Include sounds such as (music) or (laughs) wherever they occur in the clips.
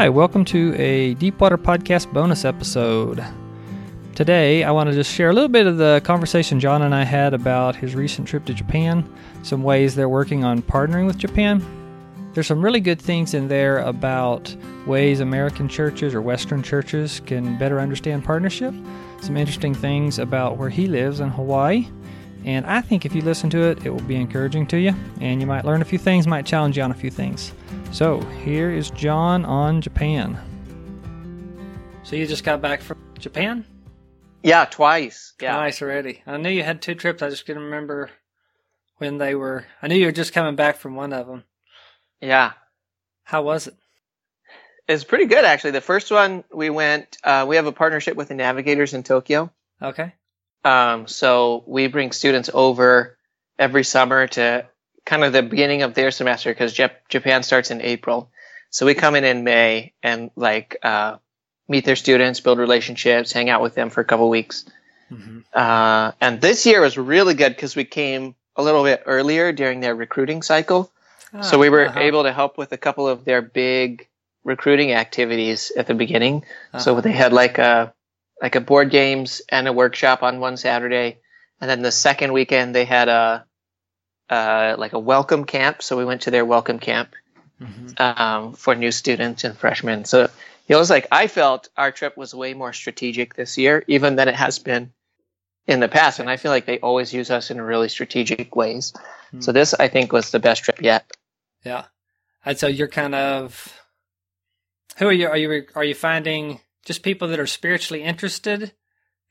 Hi, welcome to a Deepwater Podcast bonus episode. Today, I want to just share a little bit of the conversation John and I had about his recent trip to Japan, some ways they're working on partnering with Japan. There's some really good things in there about ways American churches or Western churches can better understand partnership, some interesting things about where he lives in Hawaii. And I think if you listen to it, it will be encouraging to you, and you might learn a few things, might challenge you on a few things. So, here is John on Japan. So, you just got back from Japan? Yeah, twice. Yeah. Twice already. I knew you had two trips. I just couldn't remember when they were. I knew you were just coming back from one of them. Yeah. How was it? It's pretty good, actually. The first one we went, uh, we have a partnership with the Navigators in Tokyo. Okay. Um, so we bring students over every summer to kind of the beginning of their semester because Jap- Japan starts in April. So we come in in May and like uh, meet their students, build relationships, hang out with them for a couple weeks. Mm-hmm. Uh, and this year was really good because we came a little bit earlier during their recruiting cycle. Ah, so we were uh-huh. able to help with a couple of their big recruiting activities at the beginning. Uh-huh. So they had like a like a board games and a workshop on one Saturday, and then the second weekend they had a uh, like a welcome camp. So we went to their welcome camp mm-hmm. um, for new students and freshmen. So it was like I felt our trip was way more strategic this year, even than it has been in the past. And I feel like they always use us in really strategic ways. Mm-hmm. So this, I think, was the best trip yet. Yeah, and so you're kind of who are you? Are you are you finding just people that are spiritually interested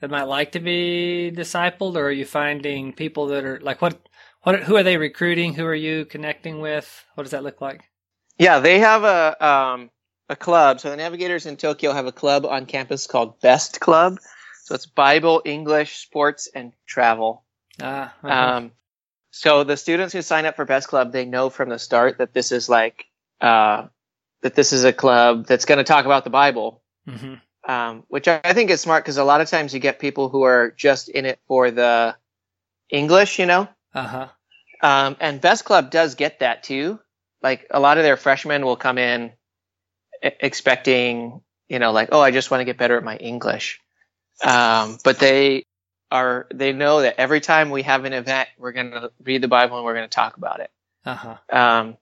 that might like to be discipled, or are you finding people that are like what what? Who are they recruiting? Who are you connecting with? What does that look like? Yeah, they have a um, a club. So the Navigators in Tokyo have a club on campus called Best Club. So it's Bible, English, sports, and travel. Ah, uh-huh. um, so the students who sign up for Best Club, they know from the start that this is like uh, that this is a club that's going to talk about the Bible. Mm-hmm. Um, which I think is smart because a lot of times you get people who are just in it for the English, you know. Uh huh. Um, and Best Club does get that too. Like a lot of their freshmen will come in expecting, you know, like, oh, I just want to get better at my English. Um, but they are, they know that every time we have an event, we're going to read the Bible and we're going to talk about it. Uh huh. Um,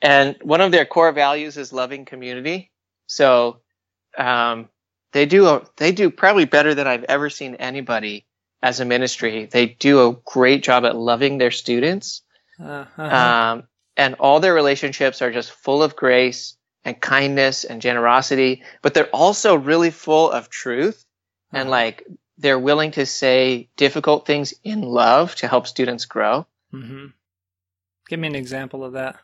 and one of their core values is loving community. So, um, they do, a, they do probably better than I've ever seen anybody as a ministry. They do a great job at loving their students. Uh-huh. Um, and all their relationships are just full of grace and kindness and generosity, but they're also really full of truth uh-huh. and like they're willing to say difficult things in love to help students grow. Mm-hmm. Give me an example of that.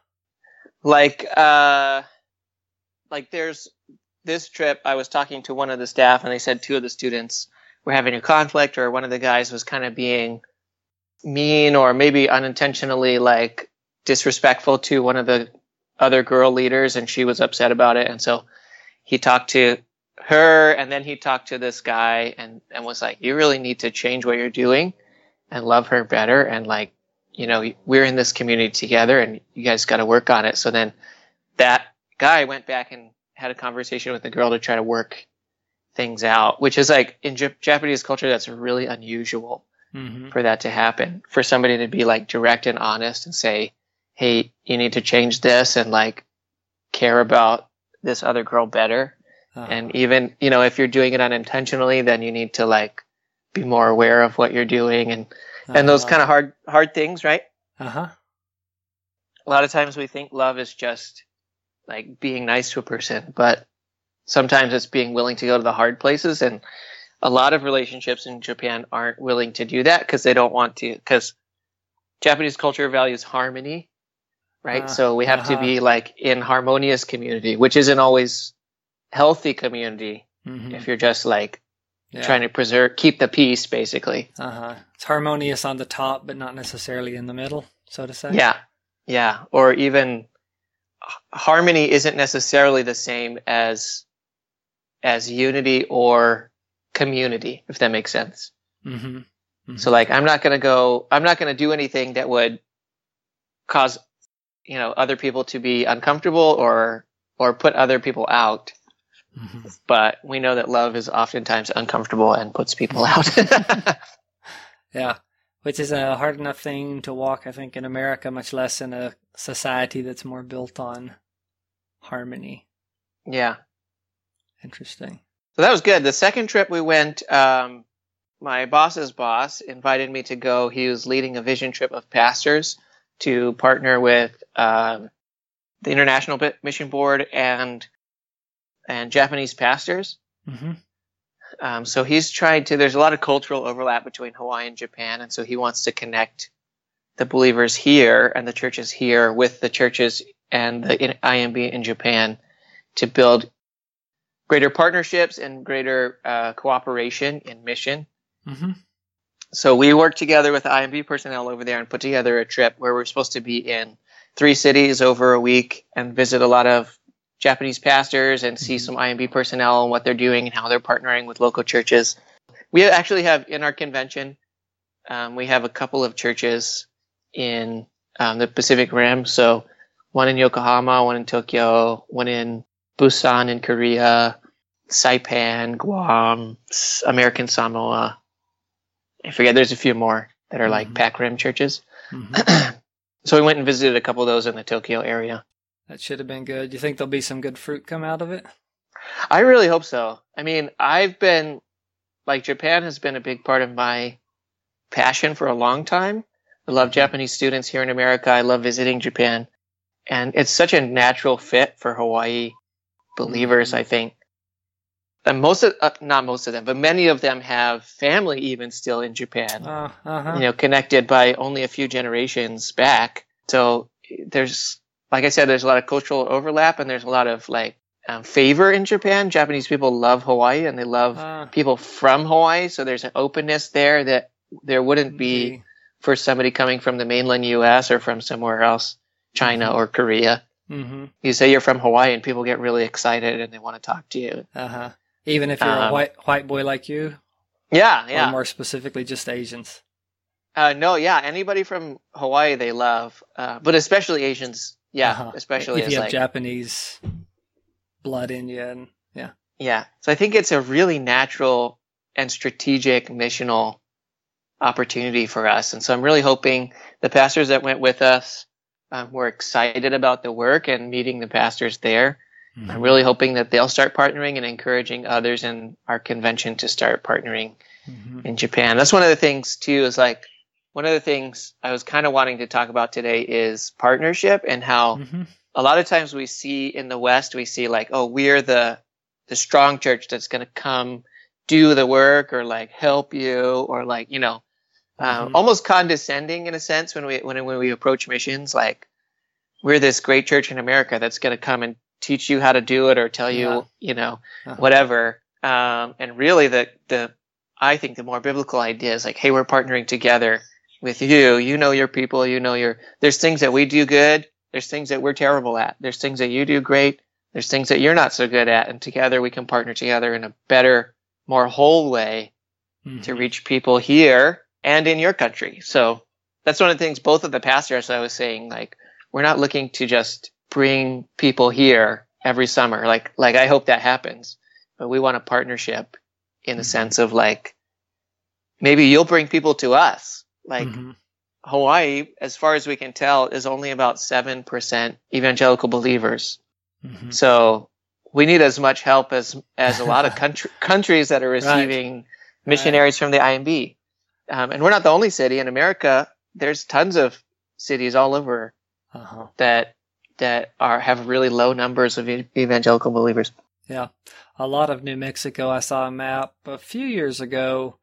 Like, uh, like there's this trip, I was talking to one of the staff and they said two of the students were having a conflict or one of the guys was kind of being mean or maybe unintentionally like disrespectful to one of the other girl leaders and she was upset about it. And so he talked to her and then he talked to this guy and, and was like you really need to change what you're doing and love her better and like you know we're in this community together and you guys got to work on it. So then that guy went back and had a conversation with the girl to try to work things out, which is like in J- Japanese culture, that's really unusual mm-hmm. for that to happen. For somebody to be like direct and honest and say, Hey, you need to change this and like care about this other girl better. Uh-huh. And even, you know, if you're doing it unintentionally, then you need to like be more aware of what you're doing and, uh-huh. and those uh-huh. kind of hard, hard things, right? Uh huh. A lot of times we think love is just like being nice to a person, but sometimes it's being willing to go to the hard places and a lot of relationships in Japan aren't willing to do that because they don't want to because Japanese culture values harmony, right? Uh, so we have uh-huh. to be like in harmonious community, which isn't always healthy community mm-hmm. if you're just like yeah. trying to preserve, keep the peace, basically. Uh huh. It's harmonious on the top, but not necessarily in the middle, so to say. Yeah, yeah. Or even harmony isn't necessarily the same as as unity or community, if that makes sense. Mm-hmm. Mm-hmm. So like, I'm not going to go, I'm not going to do anything that would cause, you know, other people to be uncomfortable or, or put other people out. mm-hmm. but we know that love is oftentimes uncomfortable and puts people out. (laughs) yeah, which is a hard enough thing to walk, I think, in America, much less in a society that's more built on harmony. Yeah. Interesting. So that was good. The second trip we went, um, my boss's boss invited me to go. He was leading a vision trip of pastors to partner with um, the International Mission Board and and Japanese pastors. Mm-hmm. Um, so he's trying to. There's a lot of cultural overlap between Hawaii and Japan, and so he wants to connect the believers here and the churches here with the churches and the IMB in Japan to build greater partnerships and greater uh, cooperation in mission. Mm-hmm. So we worked together with IMB personnel over there and put together a trip where we're supposed to be in three cities over a week and visit a lot of Japanese pastors and see mm-hmm. some IMB personnel and what they're doing and how they're partnering with local churches. We actually have in our convention, um, we have a couple of churches in um, the Pacific Rim. So one in Yokohama, one in Tokyo, one in Busan in Korea, Saipan, Guam, American Samoa. I forget. There's a few more that are like mm-hmm. pac rim churches. Mm-hmm. (clears throat) so we went and visited a couple of those in the Tokyo area. That should have been good. Do you think there'll be some good fruit come out of it? I really hope so. I mean, I've been like Japan has been a big part of my passion for a long time. I love Japanese students here in America. I love visiting Japan. And it's such a natural fit for Hawaii believers, I think. And most of, uh, not most of them, but many of them have family even still in Japan, uh, uh-huh. you know, connected by only a few generations back. So there's, like I said, there's a lot of cultural overlap and there's a lot of like um, favor in Japan. Japanese people love Hawaii and they love uh, people from Hawaii. So there's an openness there that there wouldn't be for somebody coming from the mainland U.S. or from somewhere else, China mm-hmm. or Korea. Mm-hmm. You say you're from Hawaii, and people get really excited and they want to talk to you. Uh huh. Even if you're um, a white white boy like you. Yeah, yeah. Or more specifically, just Asians. Uh, no, yeah. Anybody from Hawaii, they love, uh, but especially Asians. Yeah, uh-huh. especially if you have like, Japanese blood in you, and yeah. Yeah. So I think it's a really natural and strategic missional opportunity for us, and so I'm really hoping the pastors that went with us um, we're excited about the work and meeting the pastors there. Mm-hmm. I'm really hoping that they'll start partnering and encouraging others in our convention to start partnering mm-hmm. in Japan. That's one of the things too. Is like one of the things I was kind of wanting to talk about today is partnership and how mm-hmm. a lot of times we see in the West we see like oh we're the the strong church that's going to come do the work or like help you or like you know um, mm-hmm. almost condescending in a sense when we when when we approach missions. Like we're this great church in America that's going to come and teach you how to do it or tell you yeah. you know uh-huh. whatever. Um, and really, the the I think the more biblical idea is like, hey, we're partnering together with you. You know your people. You know your. There's things that we do good. There's things that we're terrible at. There's things that you do great. There's things that you're not so good at, and together we can partner together in a better, more whole way mm-hmm. to reach people here and in your country. So that's one of the things both of the pastors I was saying, like, we're not looking to just bring people here every summer. Like, like I hope that happens, but we want a partnership in the mm-hmm. sense of like, maybe you'll bring people to us. Like mm-hmm. Hawaii, as far as we can tell, is only about 7% evangelical believers. Mm-hmm. So we need as much help as, as a lot of (laughs) country, countries that are receiving right. missionaries right. from the IMB. Um, and we're not the only city in America. There's tons of cities all over uh-huh. that that are have really low numbers of evangelical believers. Yeah, a lot of New Mexico. I saw a map a few years ago,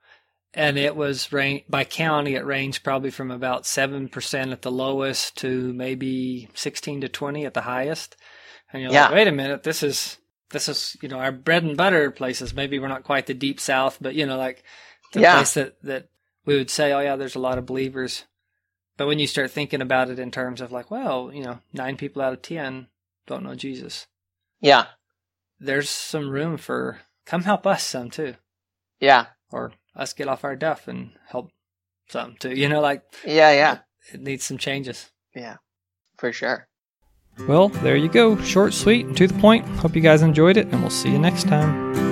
and it was by county. It ranged probably from about seven percent at the lowest to maybe sixteen to twenty at the highest. And you're yeah. like, wait a minute, this is this is you know our bread and butter places. Maybe we're not quite the deep south, but you know like the yeah. place that that we would say, oh yeah, there's a lot of believers. But when you start thinking about it in terms of like, well, you know, nine people out of ten don't know Jesus. Yeah. There's some room for come help us some too. Yeah. Or us get off our duff and help some too. You know, like Yeah, yeah. It, it needs some changes. Yeah. For sure. Well, there you go. Short, sweet, and to the point. Hope you guys enjoyed it, and we'll see you next time.